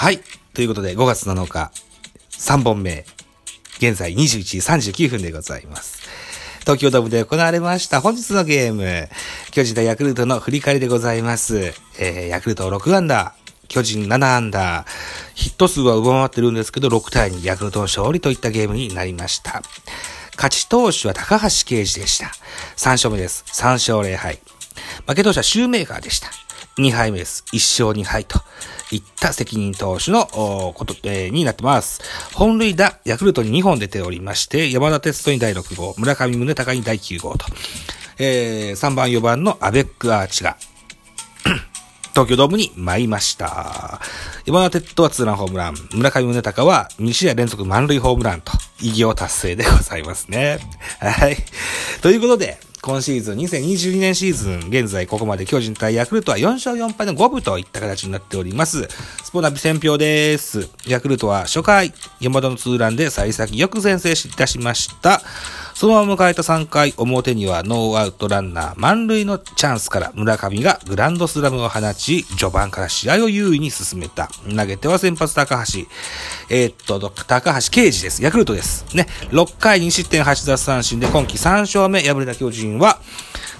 はい。ということで、5月7日、3本目。現在21時39分でございます。東京ドームで行われました本日のゲーム。巨人対ヤクルトの振り返りでございます。えー、ヤクルト6アンダー。巨人7アンダー。ヒット数は上回ってるんですけど、6対2ヤクルトの勝利といったゲームになりました。勝ち投手は高橋奎二でした。3勝目です。3勝0敗。負け投手はシューメーカーでした。2敗目です。1勝2敗といった責任投手のこと、えーになってます。本塁打、ヤクルトに2本出ておりまして、山田哲人に第6号、村上宗隆に第9号と、えー3番4番のアベックアーチが、東京ドームに舞いました。山田哲人はツーランホームラン、村上宗隆は2試合連続満塁ホームランと、偉業達成でございますね。はい。ということで、今シーズン、2022年シーズン、現在ここまで巨人対ヤクルトは4勝4敗の5分といった形になっております。スポナビ戦票です。ヤクルトは初回、山田のツーランで幸先よく先制いたしました。そのまま迎えた3回表にはノーアウトランナー満塁のチャンスから村上がグランドスラムを放ち、序盤から試合を優位に進めた。投げては先発高橋。えーっと、高橋啓治です。ヤクルトです。ね。6回2失点8奪三振で今季3勝目敗れた巨人は、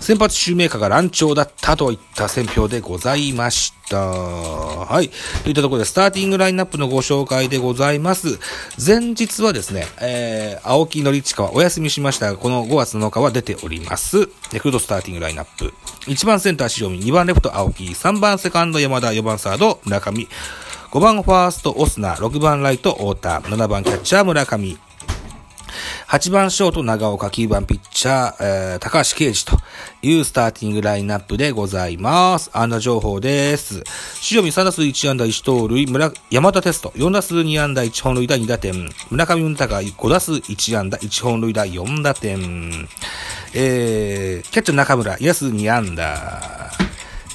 先発シューメーカーが乱調だったといった選評でございました。はい。といったところで、スターティングラインナップのご紹介でございます。前日はですね、えー、青木のりちかはお休みしましたが、この5月7日は出ております。ヤクルトスターティングラインナップ。1番センター塩見、2番レフト青木、3番セカンド山田、4番サード村上、5番ファーストオスナ、6番ライト太田、7番キャッチャー村上、8番ショート長岡、9番ピッチャー、えー、高橋奎二というスターティングラインナップでございます。安打情報です。塩見3打数1安打1盗塁、村、山田テスト4打数2安打1本塁打2打点、村上宗隆5打数1安打1本塁打4打点、えー、キャッチャー中村2打数2安打、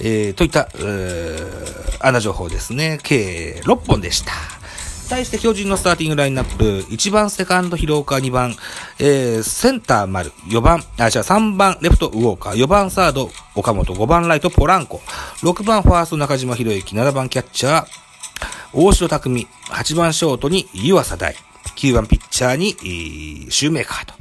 えー、といった、えー、安打情報ですね。計6本でした。対して巨人のスターティングラインナップ、1番セカンド広岡、2番、えー、センター丸、4番、あ、じゃあ3番レフトウォーカー、4番サード岡本、5番ライトポランコ、6番ファースト中島博之、7番キャッチャー大城匠、8番ショートに湯浅大、9番ピッチャーに、えーシューメーカーと。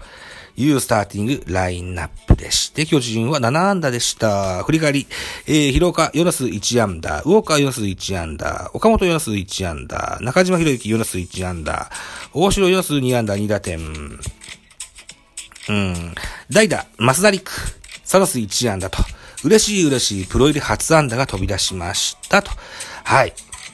いうスターティングラインナップでして、巨人は7安打でした。振り返り、えー、広岡4打数1安打、ウォーカー4打数1安打、岡本4打数1安打、中島博之4打数1安打、大城4打数2安打2打点、うん、代打、増田陸、3打数1安打と、嬉しい嬉しいプロ入り初安打が飛び出しましたと。はい。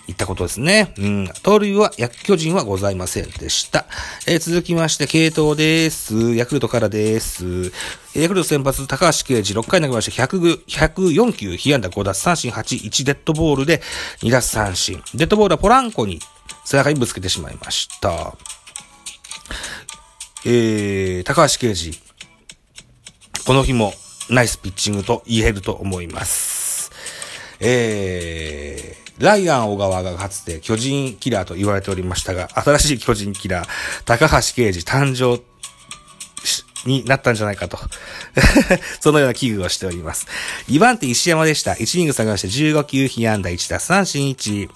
いったことですね。うん。盗塁は、ヤ巨人はございませんでした。えー続きまして、系統です。ヤクルトからです。ヤクルト先発、高橋奎二、6回投げまして、100 104球、被安打5奪三振8、1デッドボールで2奪三振。デッドボールはポランコに背中にぶつけてしまいました。えー、高橋奎二、この日もナイスピッチングと言えると思います。えー、ライアン小川がかつて巨人キラーと言われておりましたが、新しい巨人キラー、高橋奎二誕生になったんじゃないかと。そのような危惧をしております。2番手石山でした。1イニング下がりまして15球被安打1打三振1。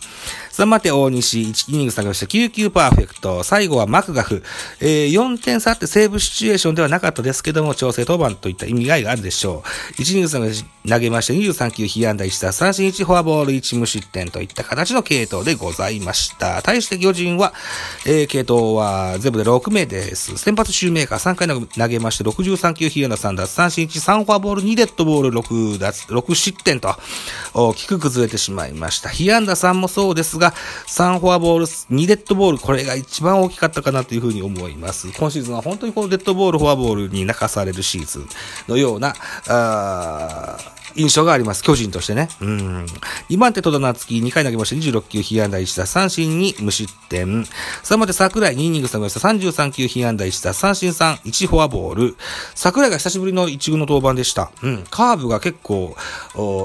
3番手大西、1イニング下がりまして9球パーフェクト。最後はマクガフ。えー4点差あってセーブシチュエーションではなかったですけども、調整登板といった意味合いがあるでしょう。1イニング下がり投げまして23球被安打1打三振1、フォアボール1無失点といった形の系統でございました。対して巨人は、えー系統は全部で6名です。先発シューメーカー3回投げまして63球被安打3奪三振1、3フォアボール2デッドボール6奪、6失点と大きく崩れてしまいました。被安打3もそうですが、が、3フォアボール、2デッドボール、これが一番大きかったかなというふうに思います。今シーズンは本当にこのデッドボール、フォアボールに泣かされるシーズンのような、あ印象があります。巨人としてね。うん。2番手戸田夏樹、2回投げました26球、被安打1打三振に無失点。3番手桜井、2イニング投げました33球、被安打1打三振3、1フォアボール。桜井が久しぶりの1軍の登板でした。うん。カーブが結構、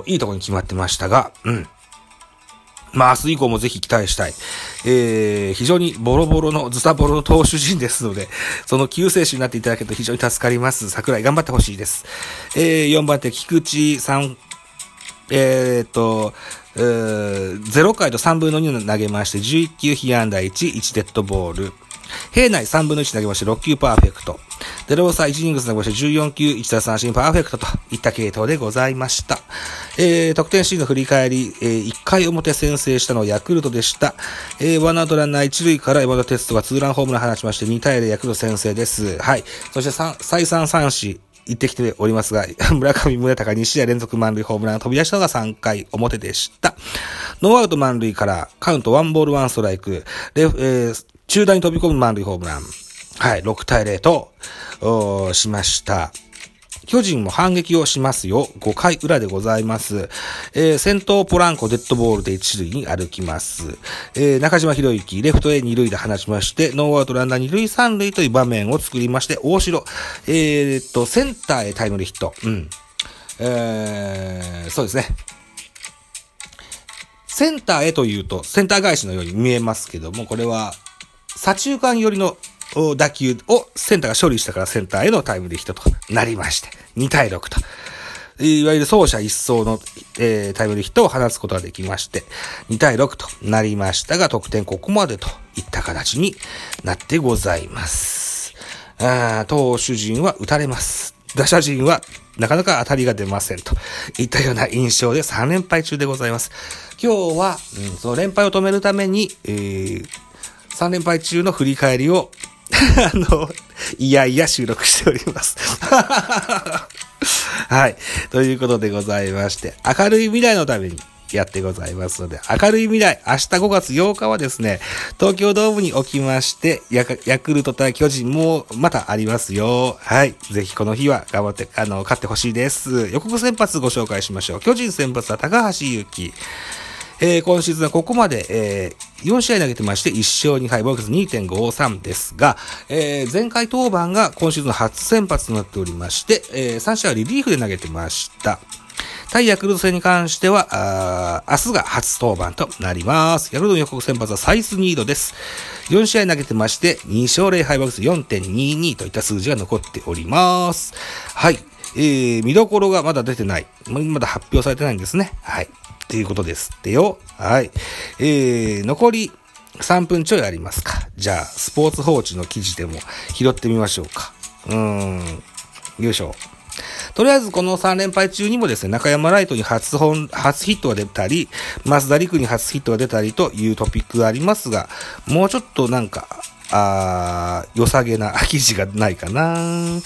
いいところに決まってましたが、うん。まあ、明日以降もぜひ期待したい。えー、非常にボロボロの、ズタボロの投手陣ですので、その救世主になっていただけると非常に助かります。桜井頑張ってほしいです。えー、4番手、菊池さん、えー、っと、えー、0回と3分の2を投げまして、11球被安打1、1デッドボール。平内3分の1投げまして6球パーフェクト。デローサ1イニングス投げまして14球1打三振パーフェクトといった系統でございました。えー、得点シーンの振り返り、えー、1回表先制したのはヤクルトでした。えー、ワンアウトランナー1塁から山田哲人がツーランホームラン放ちまして2対0ヤクルト先制です。はい。そして3再三三振。行ってきておりますが、村上宗隆2試合連続満塁ホームランが飛び出したのが3回表でした。ノーアウト満塁からカウント1ボール1ストライク、レフ、えー、中段に飛び込む満塁ホームラン。はい、6対0と、しました。巨人も反撃をしますよ。5回裏でございます。えー、先頭ポランコデッドボールで1塁に歩きます。えー、中島宏之、レフトへ2塁打放ちまして、ノーアウトランナー2塁3塁という場面を作りまして、大城、えー、っと、センターへタイムリーヒット。うん。えー、そうですね。センターへというと、センター返しのように見えますけども、これは、左中間寄りの打球をセンターが処理したからセンターへのタイムリーヒットとなりまして、2対6と。いわゆる走者一掃の、えー、タイムリーヒットを放つことができまして、2対6となりましたが、得点ここまでといった形になってございます。あ投手陣は打たれます。打者陣はなかなか当たりが出ませんといったような印象で3連敗中でございます。今日は、うん、その連敗を止めるために、えー、3連敗中の振り返りを あの、いやいや収録しております はい。ということでございまして、明るい未来のためにやってございますので、明るい未来、明日5月8日はですね、東京ドームにおきまして、ヤクルト対巨人もまたありますよ。はい。ぜひこの日は頑張って、あの、勝ってほしいです。予告先発ご紹介しましょう。巨人先発は高橋祐希。えー、今シーズンはここまで、えー、4試合投げてまして、1勝2敗、防御率2.53ですが、えー、前回登板が今シーズン初先発となっておりまして、えー、3試合はリリーフで投げてました。対ヤクルト戦に関しては、あ明日が初登板となります。ヤクルトの予告先発はサイスニードです。4試合投げてまして、2勝0敗、防御率4.22といった数字が残っております。はい。えー、見どころがまだ出てない。まだ発表されてないんですね。はい。っていうことですってよ。はい。えー、残り3分ちょいありますか。じゃあ、スポーツ報知の記事でも拾ってみましょうか。うーん。よいしょ。とりあえずこの3連敗中にもですね、中山ライトに初本、初ヒットが出たり、増田陸に初ヒットが出たりというトピックがありますが、もうちょっとなんか、あー、良さげな記事がないかな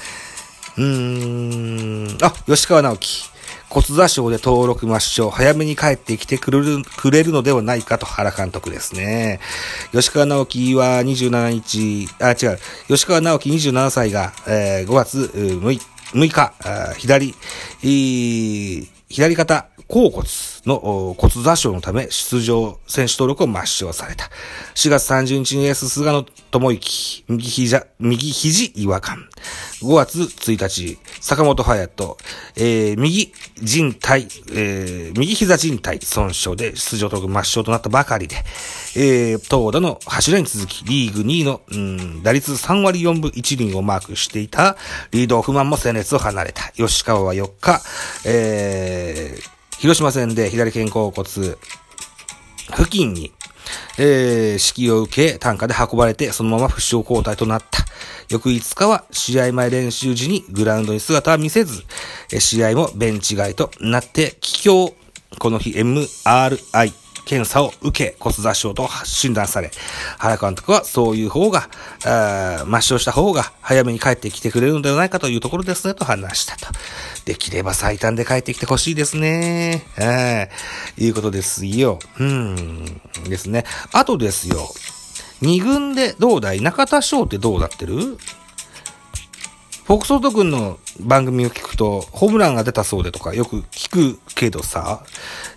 うーん。あ、吉川直樹。骨座賞で登録抹消、早めに帰ってきてくれる、くれるのではないかと原監督ですね。吉川直樹は27日、あ、違う、吉川直樹27歳が、えー、5月6日、6日左、左肩甲骨の骨座症のため出場選手登録を抹消された。4月30日にエース菅野智之、右膝、右肘違和感。5月1日、坂本隼人、えー、右人体、えー、右膝人体損傷で出場登録抹消となったばかりで、えー、投打の柱に続き、リーグ2位の、うん、打率3割4分1厘をマークしていた、リードオフマンも戦列を離れた。吉川は4日、えー、広島戦で左肩甲骨付近に、えー、指揮を受け、単価で運ばれて、そのまま負傷交代となった。翌5日は試合前練習時にグラウンドに姿は見せず、試合もベンチ外となって、帰郷。この日 MRI 検査を受け骨挫傷と診断され、原監督はそういう方が、あ抹消した方が早めに帰ってきてくれるのではないかというところですねと話したと。できれば最短で帰ってきてほしいですね。えー、いうことですよ。うん、ですね。あとですよ。二軍でどうだい？中田翔ってどうなってる？フォクソート君の番組を聞くと、ホームランが出たそうでとかよく聞くけどさ、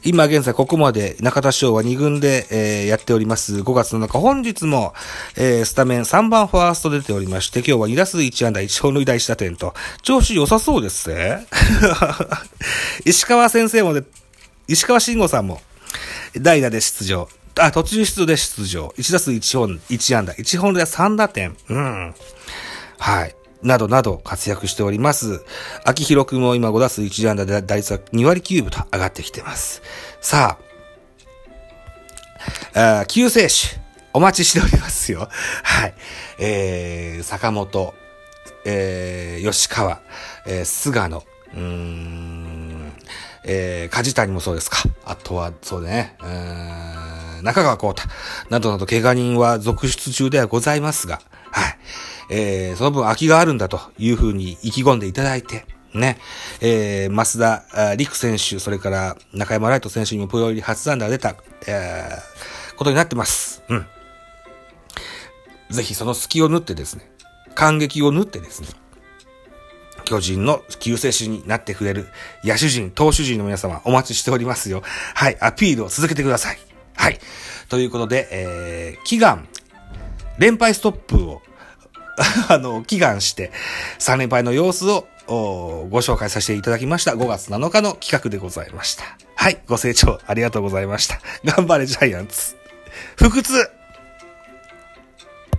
今現在ここまで中田翔は2軍で、えー、やっております。5月7日、本日も、えー、スタメン3番ファースト出ておりまして、今日は2打数1安打1本塁打1打点と、調子良さそうですね。石川先生もで、石川慎吾さんも、代打で出場。あ、途中出場で出場。1打数1本、1安打、1本塁打3打点。うん。はい。などなど活躍しております。秋広くんも今5打数1安打で打率は2割9分と上がってきてます。さあ、あ救世主、お待ちしておりますよ。はい。えー、坂本、えー、吉川、えー、菅野、うーん、えー、梶谷もそうですか。あとは、そうね、うーん、中川幸太、などなど怪我人は続出中ではございますが、えー、その分空きがあるんだというふうに意気込んでいただいて、ね、えー、増田陸選手、それから中山ライト選手にもプロ入り初安打が出た、えー、ことになってます。うん。ぜひその隙を縫ってですね、感激を縫ってですね、巨人の救世主になってくれる野手陣、投手陣の皆様お待ちしておりますよ。はい、アピールを続けてください。はい。ということで、えー、祈願、連敗ストップを あの、祈願して、3連敗の様子をご紹介させていただきました。5月7日の企画でございました。はい、ご清聴ありがとうございました。頑張れジャイアンツ。不屈